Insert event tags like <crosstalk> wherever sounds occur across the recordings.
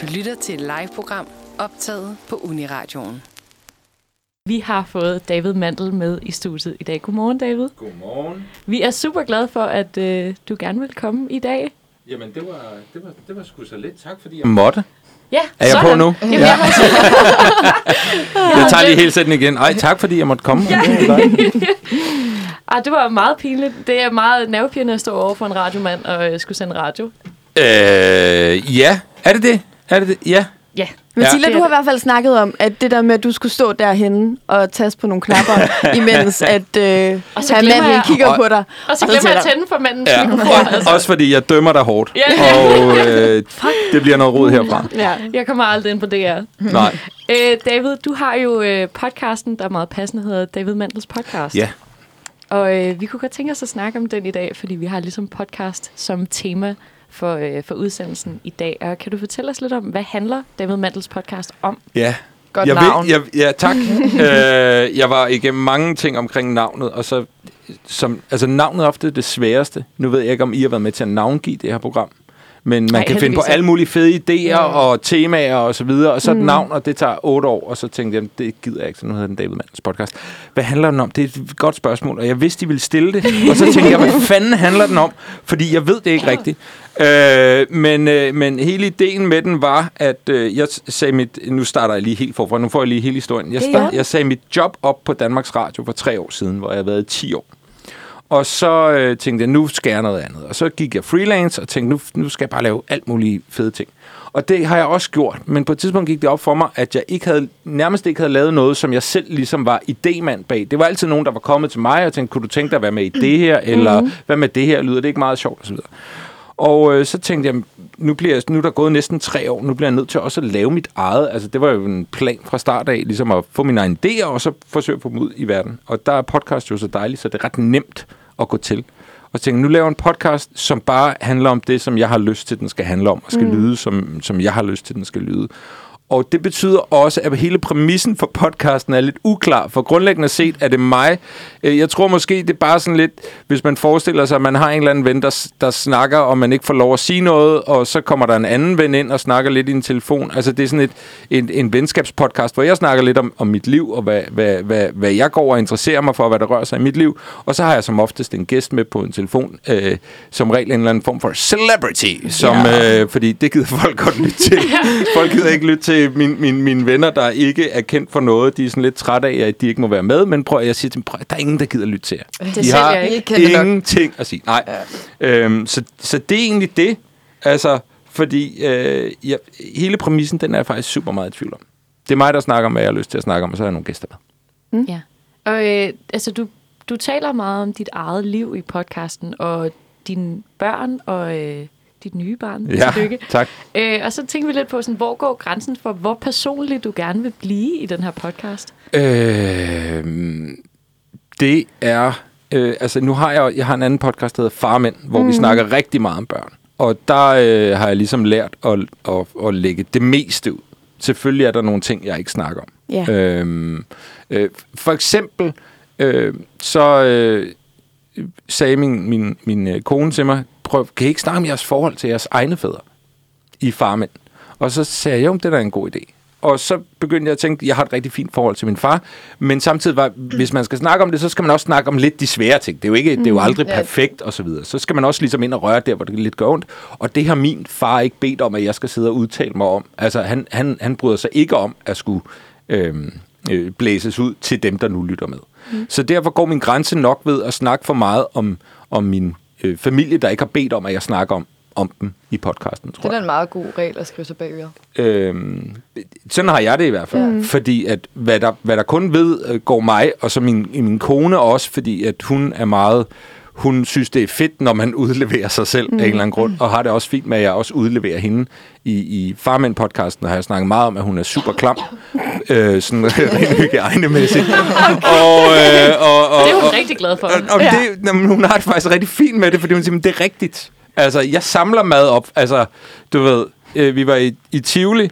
Du lytter til et live-program optaget på Uniradioen. Vi har fået David Mandel med i studiet i dag. Godmorgen, David. Godmorgen. Vi er super glade for, at øh, du gerne vil komme i dag. Jamen, det var, det var, det var sgu så lidt. Tak, fordi jeg måtte. Ja, Er jeg sådan. på nu? Jamen, Ja. jeg har <laughs> Jeg tager lige hele sætningen igen. Ej, tak, fordi jeg måtte komme. Ah, <laughs> det var meget pinligt. Det er meget nervepirrende at stå over for en radiomand og øh, skulle sende radio. Øh, ja. Er det det? Er det det? Ja. Ja. Mathilda, Ja. du har i hvert fald snakket om, at det der med, at du skulle stå derhenne og taste på nogle knapper, <laughs> imens at øh, Og så manden jeg- kigger Og- på dig. Og så Og så glemmer jeg at tænde for mandens ja. mikrofon. <laughs> Altså. Også fordi jeg dømmer dig hårdt. Ja. Og øh, <laughs> det bliver noget rod herfra. Ja. Jeg kommer aldrig ind på DR. Nej. Øh, David, du har jo øh, podcasten, der er meget passende, hedder David Mandels podcast. Ja. Og øh, vi kunne godt tænke os at snakke om den i dag, fordi vi har ligesom podcast som tema for, øh, for udsendelsen i dag. Og kan du fortælle os lidt om, hvad handler David Mandels podcast om? Ja. Godt jeg navn. Ved, jeg, ja, tak. <laughs> øh, jeg var igennem mange ting omkring navnet, og så som, altså navnet er ofte det sværeste. Nu ved jeg ikke, om I har været med til at navngive det her program. Men man Nej, kan finde på alle mulige fede idéer og temaer og så videre, og så et Mm. navn, og det tager otte år, og så tænkte jeg, det gider jeg ikke, så nu hedder den David Mandels podcast. Hvad handler den om? Det er et godt spørgsmål, og jeg vidste, de ville stille det, <laughs> og så tænkte jeg, hvad fanden handler den om? Fordi jeg ved det ikke rigtigt. Øh, men, øh, men hele ideen med den var, at øh, jeg sagde mit... Nu starter jeg lige helt forfra. Nu får jeg lige hele historien. Jeg, start, godt. jeg sagde mit job op på Danmarks Radio for tre år siden, hvor jeg har været i 10 år. Og så øh, tænkte jeg, nu skal jeg noget andet. Og så gik jeg freelance og tænkte, nu, nu skal jeg bare lave alt muligt fede ting. Og det har jeg også gjort. Men på et tidspunkt gik det op for mig, at jeg ikke havde, nærmest ikke havde lavet noget, som jeg selv ligesom var idémand bag. Det var altid nogen, der var kommet til mig og tænkte, kunne du tænke dig at være med i det her? Eller Mhm. hvad med det her? Lyder det ikke meget sjovt? Og så videre. Og øh, så tænkte jeg, nu, bliver nu er der gået næsten tre år, nu bliver jeg nødt til også at lave mit eget. Altså det var jo en plan fra start af, ligesom at få mine egne idéer, og så forsøge at få dem ud i verden. Og der er podcast jo så dejligt, så det er ret nemt at gå til. Og tænkte nu laver en podcast, som bare handler om det, som jeg har lyst til, den skal handle om, og skal mm. lyde, som, som jeg har lyst til, den skal lyde. Og det betyder også, at hele præmissen for podcasten er lidt uklar, for grundlæggende set er det mig. Øh, Jeg tror måske, det er bare sådan lidt, hvis man forestiller sig, at man har en eller anden ven, der, der snakker, og man ikke får lov at sige noget, og så kommer der en anden ven ind og snakker lidt i en telefon. Altså det er sådan et, en, en venskabspodcast, hvor jeg snakker lidt om, om mit liv, og hvad, hvad, hvad, hvad jeg går og interesserer mig for, hvad der rører sig i mit liv. Og så har jeg som oftest en gæst med på en telefon, øh, som regel en eller anden form for celebrity, som, øh, fordi det gider <laughs> folk godt lytte til. <laughs> Folk gider ikke lytte til mine, mine, mine venner, der ikke er kendt for noget. De er sådan lidt trætte af, at de ikke må være med, men prøv, jeg siger til dem, prøv, der er ingen, der gider lytte til jer. Det De selv har jeg ikke. I nok. ingenting at sige. Nej. Ja. Øhm, så, så det er egentlig det. Altså, fordi øh, ja, hele præmissen, den er jeg faktisk super meget i tvivl om. Det er mig, der snakker om, hvad jeg har lyst til at snakke om, og så er der nogle gæster med. Ja. Og øh, altså, du, du taler meget om dit eget liv i podcasten, og dine børn og øh, dit nye barn. Ja, Tillykke. tak. Øh, og så tænker vi lidt på, sådan, hvor går grænsen for, hvor personligt du gerne vil blive i den her podcast? Øh, det er... Øh, altså, nu har jeg, jeg har en anden podcast, der hedder Farmænd, hvor mm. vi snakker rigtig meget om børn. Og der øh, har jeg ligesom lært at, at, at lægge det meste ud. Selvfølgelig er der nogle ting, jeg ikke snakker om. Ja. Øhm, øh, for eksempel, øh, så øh, sagde min, min, min øh, kone til mig, prøv, kan I ikke snakke om jeres forhold til jeres egne fædre i farmænd? Og så sagde jeg, jo, det er da en god idé. Og så begyndte jeg at tænke, jeg har et rigtig fint forhold til min far, men samtidig var, hvis man skal snakke om det, så skal man også snakke om lidt de svære ting. Det er jo, ikke, det er jo aldrig Ja. perfekt og så videre. Så skal man også ligesom ind og røre der, hvor det lidt gør ondt. Og det har min far ikke bedt om, at jeg skal sidde og udtale mig om. Altså, han, han, han bryder sig ikke om at skulle øhm, øh, blæses ud til dem, der nu lytter med. Mm. Så derfor går min grænse nok ved at snakke for meget om, om min øh, familie, der ikke har bedt om, at jeg snakker om, om dem i podcasten, tror Det er da jeg. en meget god regel at skrive sig bag øret. Øhm, sådan har jeg det i hvert fald. Mm. Fordi at hvad der, hvad der kun ved, øh, går mig, og så min, min kone også, fordi at hun er meget... Hun synes, det er fedt, når man <laughs> udleverer sig selv mm. af en eller anden grund, og har det også fint med, at jeg også udleverer hende. I, i Farmand-podcasten har jeg snakket meget om, at hun er super klam, øh, sådan <laughs> rent hygiejnemæssigt. <laughs> Og, øh, og, og, Det er hun og, rigtig glad for. og, og ja. det, jamen, hun har det faktisk rigtig fint med det, fordi hun siger, "Men det er rigtigt. Altså, jeg samler mad op. Altså, du ved, øh, vi var i, i Tivoli,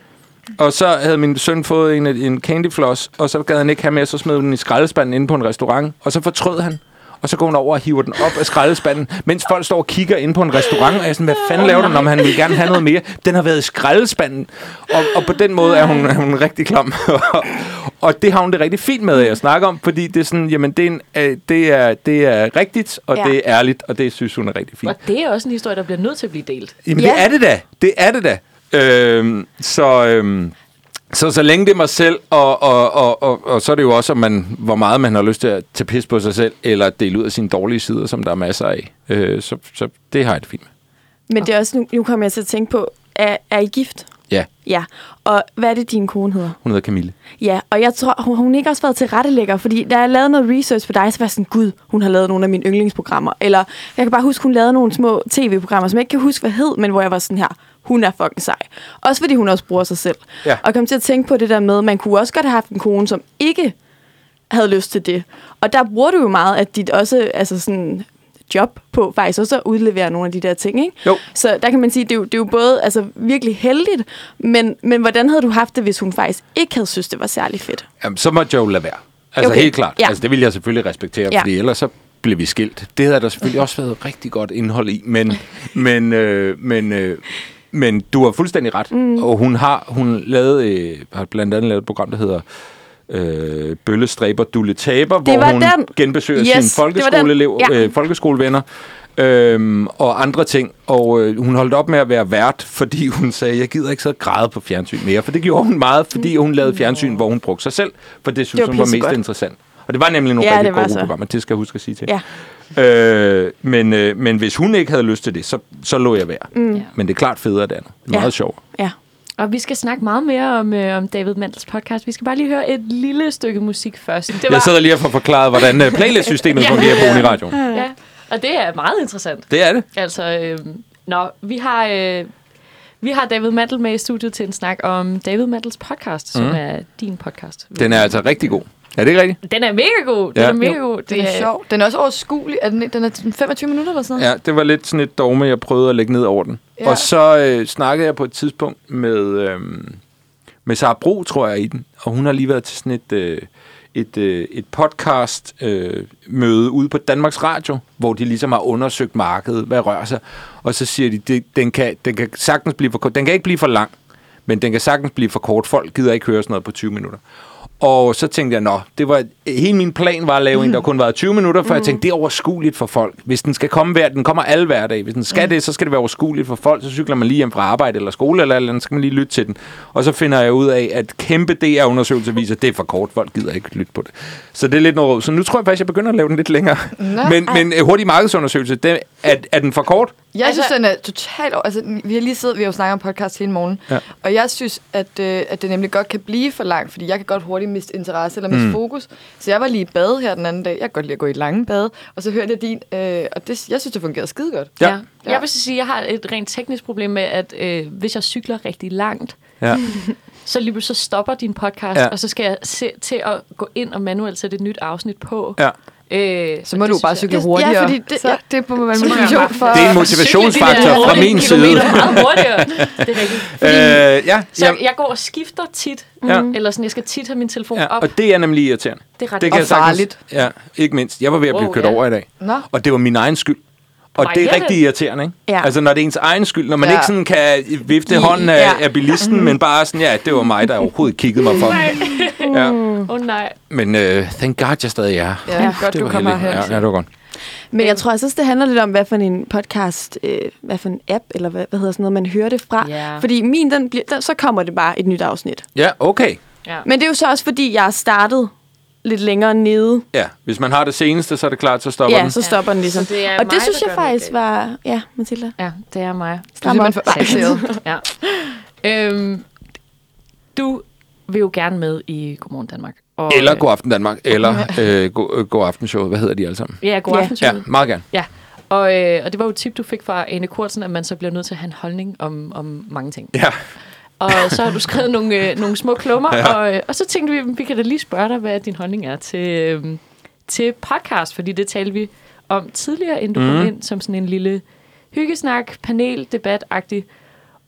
og så havde min søn fået en, en candyfloss, og så gad han ikke have med, så smed hun den i skraldespanden inde på en restaurant, og så fortrød han. Og så går hun over og hiver den op af skraldespanden, mens folk står og kigger ind på en restaurant, og jeg er sådan, hvad fanden laver du, når han vil gerne have noget mere? Den har været i skraldespanden, og, og på den måde er hun, er hun rigtig klam. <laughs> og det har hun det rigtig fint med at snakke om, fordi det er sådan, jamen det er, en, øh, det er, det er rigtigt, og ja. det er ærligt, og det synes hun er rigtig fint. Og det er også en historie, der bliver nødt til at blive delt. Jamen, Ja. det er det da. Det er det da. Øhm, så, øhm, så så længe det er mig selv, og, og, og, og, og så er det jo også, om man, hvor meget man har lyst til at tage pis på sig selv, eller dele ud af sine dårlige sider, som der er masser af. Øh, så, så det har jeg det fint med. Men det er også, nu, nu kommer jeg til at tænke på, er, er I gift? Ja, Ja. Og hvad er det, din kone hedder? hun hedder Camille. Ja, og jeg tror, hun, hun ikke også været til rettelægger, fordi da jeg lavede noget research på dig, så var jeg sådan, gud, hun har lavet nogle af mine yndlingsprogrammer. Eller jeg kan bare huske, hun lavede nogle små tv-programmer, som jeg ikke kan huske, hvad hed, men hvor jeg var sådan her, hun er fucking sej. Også fordi hun også bruger sig selv. Ja. Og kom til at tænke på det der med, man kunne også godt have haft en kone, som ikke havde lyst til det. Og der bruger du jo meget af dit også, altså sådan job på faktisk også at udlevere nogle af de der ting, ikke? Jo. Så der kan man sige, det er jo, det er jo både altså, virkelig heldigt, men, men hvordan havde du haft det, hvis hun faktisk ikke havde synes, det var særlig fedt? Jamen, så måtte jeg jo lade være. Altså Okay. helt klart. Ja. Altså, det vil jeg selvfølgelig respektere, ja. fordi ellers så blev vi skilt. Det havde der selvfølgelig også været rigtig godt indhold i, men, <laughs> men, øh, men, øh, men du har fuldstændig ret. Mm. Og hun har hun lavet, øh, har blandt andet lavet et program, der hedder øh, Bøllestræber, Dulle Taber, hvor var hun den. genbesøger Yes, sine det folkeskoleelev, Ja. øh, folkeskolevenner. Øhm, og andre ting. Og øh, hun holdt op med at være vært, fordi hun sagde, jeg gider ikke så græde på fjernsyn mere. For det gjorde hun meget, fordi hun lavede fjernsyn, hvor hun brugte sig selv. For det synes Det var hun var mest pissegodt. interessant. Og det var nemlig nogle Ja, rigtig det gode programmer. Det skal jeg huske at sige til. Ja. Øh, men, øh, men hvis hun ikke havde lyst til det, så, så lå jeg være. Mm. Men det er klart federe det andet. Det er Ja. meget sjovt. Ja. Og vi skal snakke meget mere om, øh, om David Mandels podcast. Vi skal bare lige høre et lille stykke musik først. Det Jeg sidder lige og får forklaret, hvordan øh, playlist-systemet <laughs> fungerer på Uniradio. Ja, og det er meget interessant. Det er det. Altså, øh, nå, vi har, øh, vi har David Mandel med i studiet til en snak om David Mandels podcast, som Mhm. er din podcast. Den er altså rigtig god. Er det ikke rigtigt? Den er mega god. Den Ja. er mega Jo, god. Den er sjov. Den er også overskuelig. Er den, den er sådan 25 minutter eller sådan noget? Ja, det var lidt sådan et dogme, jeg prøvede at lægge ned over den. Ja. Og så øh, snakkede jeg på et tidspunkt med, øh, med Sara Bro, tror jeg, i den. Og hun har lige været til sådan et, øh, et, øh, et podcast øh, møde ude på Danmarks Radio, hvor de ligesom har undersøgt markedet, hvad rører sig. Og så siger de, det, den, kan, den kan sagtens blive for kort. Den kan ikke blive for lang, men den kan sagtens blive for kort. Folk gider ikke høre sådan noget på 20 minutter. Og så tænkte jeg, nå, det var, hele min plan var at lave en, der kun var 20 minutter, for jeg tænkte, det er overskueligt for folk. Hvis den skal komme hver, den kommer alle hverdag. Hvis den skal det, så skal det være overskueligt for folk. Så cykler man lige hjem fra arbejde eller skole eller eller andet, så skal man lige lytte til den. Og så finder jeg ud af, at kæmpe DR-undersøgelser viser, at det er for kort. Folk gider ikke lytte på det. Så det er lidt noget råd. Så nu tror jeg faktisk, jeg begynder at lave den lidt længere. Nå. men, men øh, hurtig markedsundersøgelse, det, er, er den for kort? Jeg altså, synes, den er totalt... Altså, vi har lige siddet, vi har jo snakket om podcast hele morgen, Ja. og jeg synes, at, øh, at det nemlig godt kan blive for langt, fordi jeg kan godt hurtigt miste interesse eller miste mm. fokus. Så jeg var lige i bad her den anden dag. Jeg kan godt lide at gå i lange bad, og så hørte jeg din, øh, og det, jeg synes, det fungerede skide godt. Ja. Ja. Jeg vil så sige, at jeg har et rent teknisk problem med, at øh, hvis jeg cykler rigtig langt, Ja. <laughs> så lige pludselig så stopper din podcast, ja. og så skal jeg se, til at gå ind og manuelt sætte et nyt afsnit på. ja. Øh, Så må det du bare jeg- cykle Ja, hurtigere. fordi det- så ja. det må jeg motivation for... Det er en motivationsfaktor de fra min 8 side. kilometer meget <laughs> hurtigere. Det er rigtigt. Øh, ja. Så Jamen, jeg går og skifter tit, Ja. mm. eller sådan, jeg skal tit have min telefon ja. op. Og det er nemlig irriterende. Det er ret Det kan Og jeg sagtens- farligt. Ja, ikke mindst. Jeg var ved at blive Wow, kørt ja. over i dag. Nå. Og det var min egen skyld. Og det er rigtig irriterende, ikke? Ja. Altså, når det er ens egen skyld. Når man Ja. ikke sådan kan vifte I- hånden af, ja. af bilisten, men bare sådan, ja, det var mig, der overhovedet kiggede mig for. Ja. <laughs> Åh oh, nej. Men uh, thank God, jeg stadig er. Ja, ja godt, det du var kommer her. Ja, ja, det var godt. Men jeg tror også, det handler lidt om, hvad for en podcast, øh, hvad for en app, eller hvad, hvad hedder sådan noget, man hører det fra. Ja. Fordi min, den bliver, der, så kommer det bare et nyt afsnit. Ja, okay. Ja. Men det er jo så også, fordi jeg startet lidt længere nede. Ja, hvis man har det seneste, så er det klart, så stopper Ja, den. så stopper den ligesom. Så det er Og mig, det synes jeg faktisk galt. var... Ja, Mathilda. Ja, det er mig. Er for avanceret. <laughs> ja. Øhm, du vil jo gerne med i Godmorgen Danmark. Og, Eller God Aften Danmark, eller øh, God, øh, God Aften Show. Hvad hedder de alle sammen? Ja, God Ja. aften. Ja, meget gerne. Ja, og, øh, og det var jo et tip, du fik fra Ane Kurtsen, at man så bliver nødt til at have en holdning om, om mange ting. Ja, Og så har du skrevet nogle, øh, nogle små klummer, <laughs> Ja. og, øh, og så tænkte vi, vi kan da lige spørge dig, hvad din holdning er til, øh, til podcast, fordi det talte vi om tidligere, inden du mm. kom ind, som sådan en lille hyggesnak, panel, debat-agtig.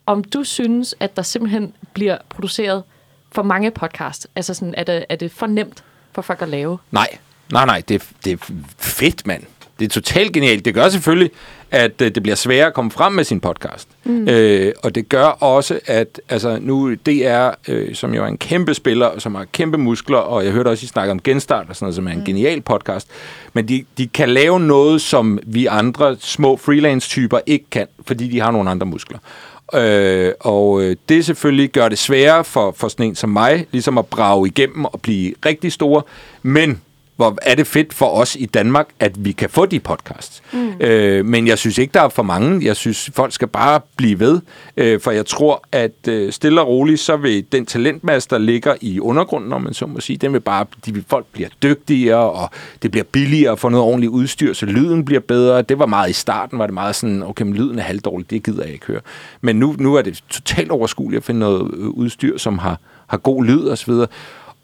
Om du synes, at der simpelthen bliver produceret for mange podcast? Altså sådan, er det, er det for nemt for folk at lave? nej. Nej, nej, det, det er fedt, mand. Det er totalt genialt. Det gør selvfølgelig, at øh, det bliver sværere at komme frem med sin podcast. Mm. Øh, og det gør også, at altså, nu DR, øh, som jo er en kæmpe spiller, og som har kæmpe muskler, og jeg hørte også, I snakke om Genstart, og sådan noget, som er en mm. genial podcast, men de, de kan lave noget, som vi andre små freelance-typer ikke kan, fordi de har nogle andre muskler. Øh, og øh, det selvfølgelig gør det sværere for, for sådan en som mig, ligesom at brage igennem og blive rigtig store, men hvor er det fedt for os i Danmark, at vi kan få de podcasts. Mm. Øh, men jeg synes ikke, der er for mange. Jeg synes, folk skal bare blive ved. Øh, for jeg tror, at øh, stille og roligt, så vil den talentmasse, der ligger i undergrunden, om man så må sige, den vil bare, de vil, folk bliver dygtigere, og det bliver billigere at få noget ordentligt udstyr, så lyden bliver bedre. Det var meget i starten, var det meget sådan, okay, men lyden er halvdårlig, det gider jeg ikke høre. Men nu, nu er det totalt overskueligt at finde noget øh, udstyr, som har, har god lyd videre.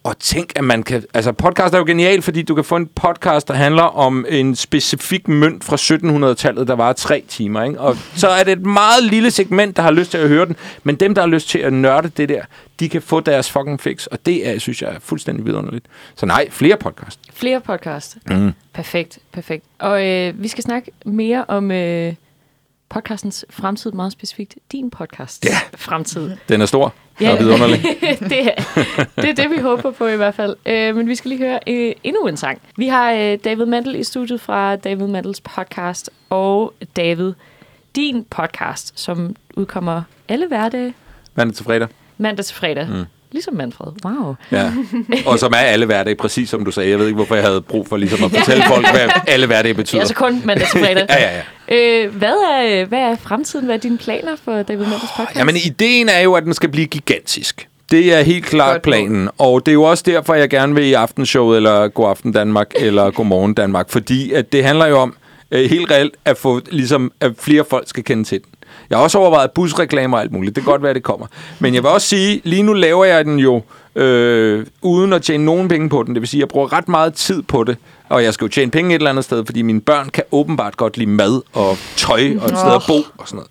Og tænk, at man kan... Altså, podcast er jo genialt, fordi du kan få en podcast, der handler om en specifik mønt fra 1700-tallet, der var tre timer, ikke? Og så er det et meget lille segment, der har lyst til at høre den, men dem, der har lyst til at nørde det der, de kan få deres fucking fix, og det er, synes jeg, er fuldstændig vidunderligt. Så nej, flere podcast. Flere podcast. Mm. Perfekt, perfekt. Og øh, vi skal snakke mere om øh, podcastens fremtid, meget specifikt din podcast Ja. fremtid. Den er stor og vidunderlig. <laughs> det, er, det er det, vi håber på i hvert fald. Øh, men vi skal lige høre øh, endnu en sang. Vi har øh, David Mandel i studiet fra David Mandels podcast, og David, din podcast, som udkommer alle hverdage, Mandag til fredag. mandag til fredag. Mm. Ligesom Manfred. Wow. Ja. Og som er alle hverdage, præcis som du sagde. Jeg ved ikke, hvorfor jeg havde brug for ligesom at <laughs> fortælle folk, hvad alle hverdage betyder. Altså kun mandag til fredag. <laughs> Ja, ja, ja. Øh, hvad, er, hvad er fremtiden? Hvad er dine planer for David Mandels podcast? Jamen, ideen er jo, at den skal blive gigantisk. Det er helt klart Godt planen. Og det er jo også derfor, jeg gerne vil i Aftenshowet, eller God Aften Danmark, <laughs> eller Godmorgen Danmark. Fordi at det handler jo om øh, helt reelt at få, ligesom, at flere folk skal kende til den. Jeg har også overvejet busreklamer og alt muligt. Det kan godt være, det kommer. Men jeg vil også sige, lige nu laver jeg den jo øh, uden at tjene nogen penge på den. Det vil sige, at jeg bruger ret meget tid på det. Og jeg skal jo tjene penge et eller andet sted, fordi mine børn kan åbenbart godt lide mad og tøj og et sted at bo og sådan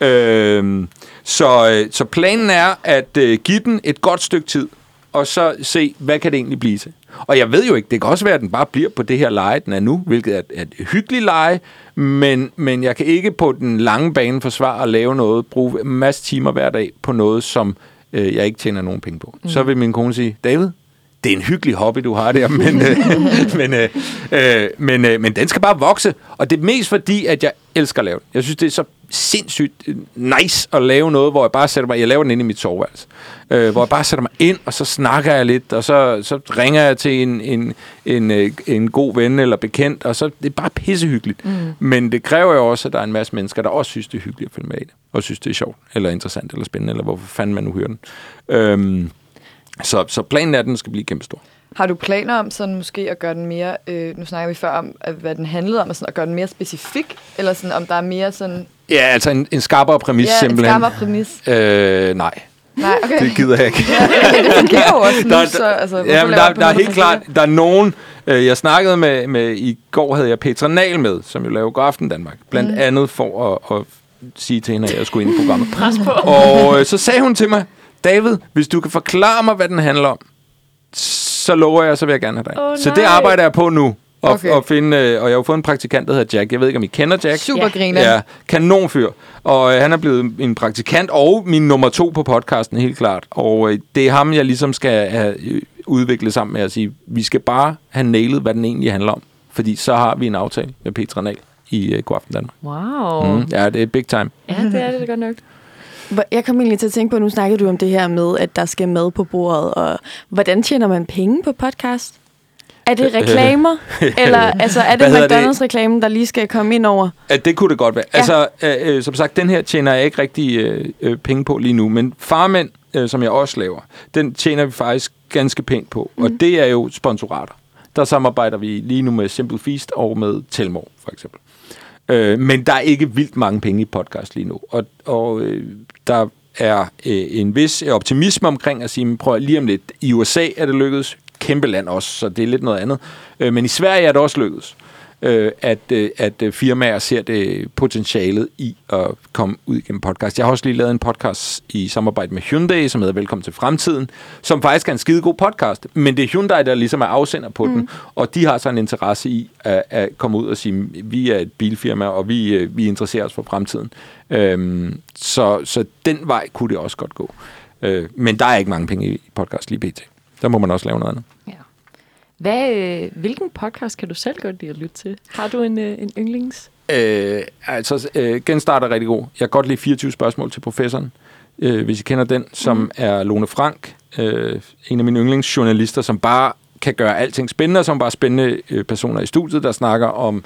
noget. Øhm, øh, så, så planen er at øh, give den et godt stykke tid, og så se, hvad kan det egentlig blive til. Og jeg ved jo ikke, det kan også være, at den bare bliver på det her leje, den er nu, hvilket er er et hyggeligt leje, men, men jeg kan ikke på den lange bane forsvare at lave noget, bruge en masse timer hver dag på noget, som øh, jeg ikke tjener nogen penge på. Mm. Så vil min kone sige, David, det er en hyggelig hobby, du har der, men, øh, <laughs> men, øh, øh, men, øh, men den skal bare vokse. Og det er mest fordi, at jeg elsker at lave den. Jeg synes, det er så sindssygt øh, nice at lave noget, hvor jeg bare sætter mig... Jeg laver den inde i mit soveværelse. Øh, hvor jeg bare sætter mig ind, og så snakker jeg lidt, og så, så ringer jeg til en, en, en, øh, en god ven eller bekendt, og så det er bare pissehyggeligt. Mm. Men det kræver jo også, at der er en masse mennesker, der også synes, det er hyggeligt at følge med i det, og synes, det er sjovt, eller interessant, eller spændende, eller hvorfor fanden man nu hører den. Øhm, så, så planen er, at den skal blive kæmpestor. Har du planer om sådan måske at gøre den mere, øh, nu snakker vi før om, at, hvad den handlede om, og sådan, at gøre den mere specifik, eller sådan, om der er mere sådan, Ja, altså en, en skarpere præmis ja, en simpelthen. skarpere præmis? Øh, nej, Nej, okay. det gider jeg ikke. <laughs> Men det fungerer jo også nu, Der er- så altså, ja, men der, der er helt der klart, der er nogen, øh, jeg snakkede med, med, i går havde jeg Petra Nahl med, som jo laver God Aften Danmark, blandt mm. andet for at, at sige til hende, at jeg skulle ind i programmet. Pres på. Og øh, så sagde hun til mig, David, hvis du kan forklare mig, hvad den handler om, så lover jeg, så vil jeg gerne have dig. Åh, så det arbejder jeg på nu. Og, Okay. og, finde, øh, og jeg har fået en praktikant, der hedder Jack. Jeg ved ikke, om I kender Jack. Super Ja. griner. Ja, kanonfyr. Og øh, han er blevet en praktikant og min nummer to på podcasten, helt klart. Og øh, det er ham, jeg ligesom skal have øh, udviklet sammen med at sige, vi skal bare have nailet, hvad den egentlig handler om. Fordi så har vi en aftale med Petra Nahl i øh, God Aften Danmark. Wow. Mm. Ja, det er big time. Ja, det er det da godt nok. Jeg kom egentlig til at tænke på, nu snakkede du om det her med, at der skal mad på bordet, og hvordan tjener man penge på podcast? Er det reklamer? <laughs> Eller altså, er det? McDonald's-reklamen, der lige skal komme ind over? At det kunne det godt være. Ja. Ja. Altså, øh, øh, som sagt, den her tjener jeg ikke rigtig øh, øh, penge på lige nu, men Farmænd, øh, som jeg også laver, den tjener vi faktisk ganske pænt på, mm. og det er jo sponsorater. Der samarbejder vi lige nu med Simple Feast og med Telmor, for eksempel. Øh, men der er ikke vildt mange penge i podcast lige nu, og, og øh, der er øh, en vis optimisme omkring at sige, men prøv lige om lidt, i USA er det lykkedes, kæmpe land også, så det er lidt noget andet. Øh, men i Sverige er det også lykkedes øh, at, øh, at øh, firmaer ser det potentialet i at komme ud gennem podcast. Jeg har også lige lavet en podcast i samarbejde med Hyundai, som hedder Velkommen til Fremtiden, som faktisk er en skide god podcast, men det er Hyundai, der ligesom er afsender på mm. den, og de har så en interesse i at, at komme ud og sige, vi er et bilfirma, og vi, øh, vi interesserer os for fremtiden. Øhm, så, så den vej kunne det også godt gå. Øh, men der er ikke mange penge i podcast lige pt. Der må man også lave noget andet. Ja. Hvad, øh, hvilken podcast kan du selv godt lide at lytte til? Har du en, øh, en yndlings? Øh, altså, øh, Genstart er rigtig god. Jeg kan godt lide 24 spørgsmål til professoren, øh, hvis I kender den, som mm. er Lone Frank, øh, en af mine yndlingsjournalister, som bare kan gøre alting spændende, og som bare spændende øh, personer i studiet, der snakker om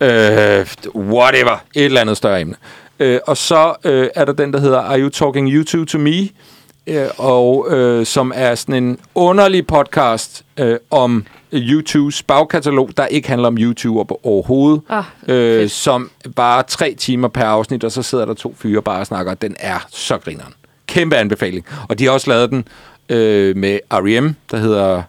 øh, whatever, et eller andet større emne. Øh, og så øh, er der den, der hedder Are You Talking YouTube to Me? Øh, og øh, som er sådan en underlig podcast øh, om YouTubes bagkatalog, der ikke handler om YouTube overhovedet. Ah, øh, fedt. som bare tre timer per afsnit, og så sidder der to fyre bare og snakker. Den er så grineren. Kæmpe anbefaling. Og de har også lavet den øh, med R.E.M., der hedder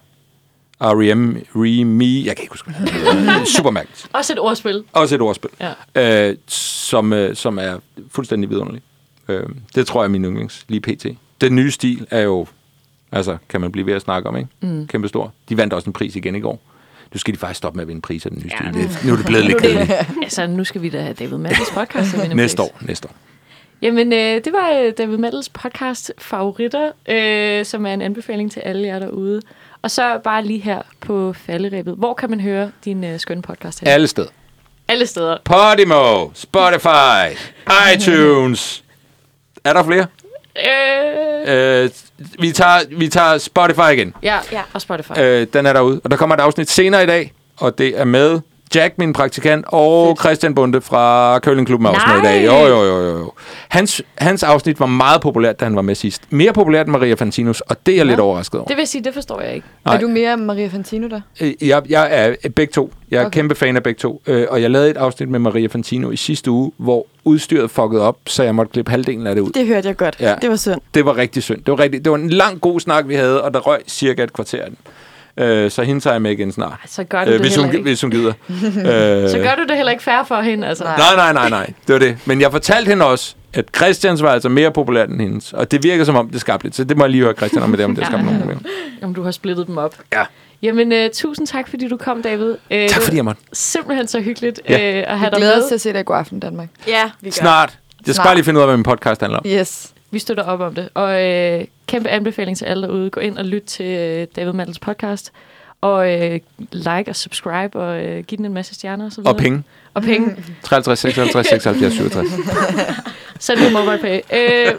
R.E.M. Re-Me. Jeg kan ikke huske, hvad. Super mærkeligt. <laughs> Også et ordspil. Også et ordspil, Ja. øh, som, øh, som er fuldstændig vidunderligt. Øh, det tror jeg er min yndlings, lige pt. Den nye stil er jo, altså, kan man blive ved at snakke om, ikke? Mm. Kæmpe stor. De vandt også en pris igen i går. Nu skal de faktisk stoppe med at vinde priser, den nye Ja, stil. Det, nu er det blevet <laughs> lidt kedeligt. Altså, nu skal vi da have David Mattels podcast. Næste pris. år, næste år. Jamen, øh, det var øh, David Mattels podcast Favoritter, øh, som er en anbefaling til alle jer derude. Og så bare lige her på falderæbet. Hvor kan man høre din øh, skønne podcast her? Alle steder. Alle steder. Podimo, Spotify, <laughs> iTunes. Er der flere? Øh, Øh, vi, tager, vi tager Spotify igen. ja, Ja. og Spotify. Øh, den er derude. Og der kommer et afsnit senere i dag, og det er med Jack, min praktikant, og. Christian Bunde fra Curlingklubben er også med i dag. Jo, jo, jo, jo, jo. Hans, hans afsnit var meget populært, da han var med sidst. Mere populært end Maria Fantinus, og det er jeg lidt overrasket over. Det vil sige, det forstår jeg ikke. Nej. Er du mere Maria Fantino der? Øh, Jeg, jeg er begge to. Jeg er okay. Kæmpe fan af begge to. Øh, og jeg lavede et afsnit med Maria Fantino i sidste uge, hvor udstyret fuckede op, så jeg måtte klippe halvdelen af det ud. Det hørte jeg godt. Ja. Ja. Det var synd. Det var rigtig synd. Det var, rigtig, det var en lang, god snak, vi havde, og der røg cirka et kvarter af den. Øh, så hende tager jeg med igen snart. Så gør du Øh, det hvis, heller hun, ikke. hvis hun gider. <laughs> øh, Så gør du det heller ikke fair for hende, altså. Nej. Nej, nej, nej. Det var det. Men jeg fortalte hende også, at Christians var altså mere populær end hendes. Og det virker som om, det skabte lidt. Så det må jeg lige høre Christian om, med det, om det skabte nogle <laughs> problemer. Om du har splittet dem op. Ja. Jamen, øh, tusind tak, fordi du kom, David. Øh, Tak fordi jeg måtte. Simpelthen så hyggeligt Ja. øh, at have Vi dig glæder med. os til at se dig i god aften Danmark. Ja, vi gør. Snart. Jeg skal Snart. bare lige finde ud af, hvad min podcast handler om. Yes. Vi støtter op om det. Og øh, kæmpe anbefaling til alle derude. Gå ind og lyt til øh, David Mandels podcast. Og øh, like og subscribe og øh, give den en masse stjerner og så videre. Og penge. Og penge. 53, 56, 76, 67. Send mig MobilePay. Øh,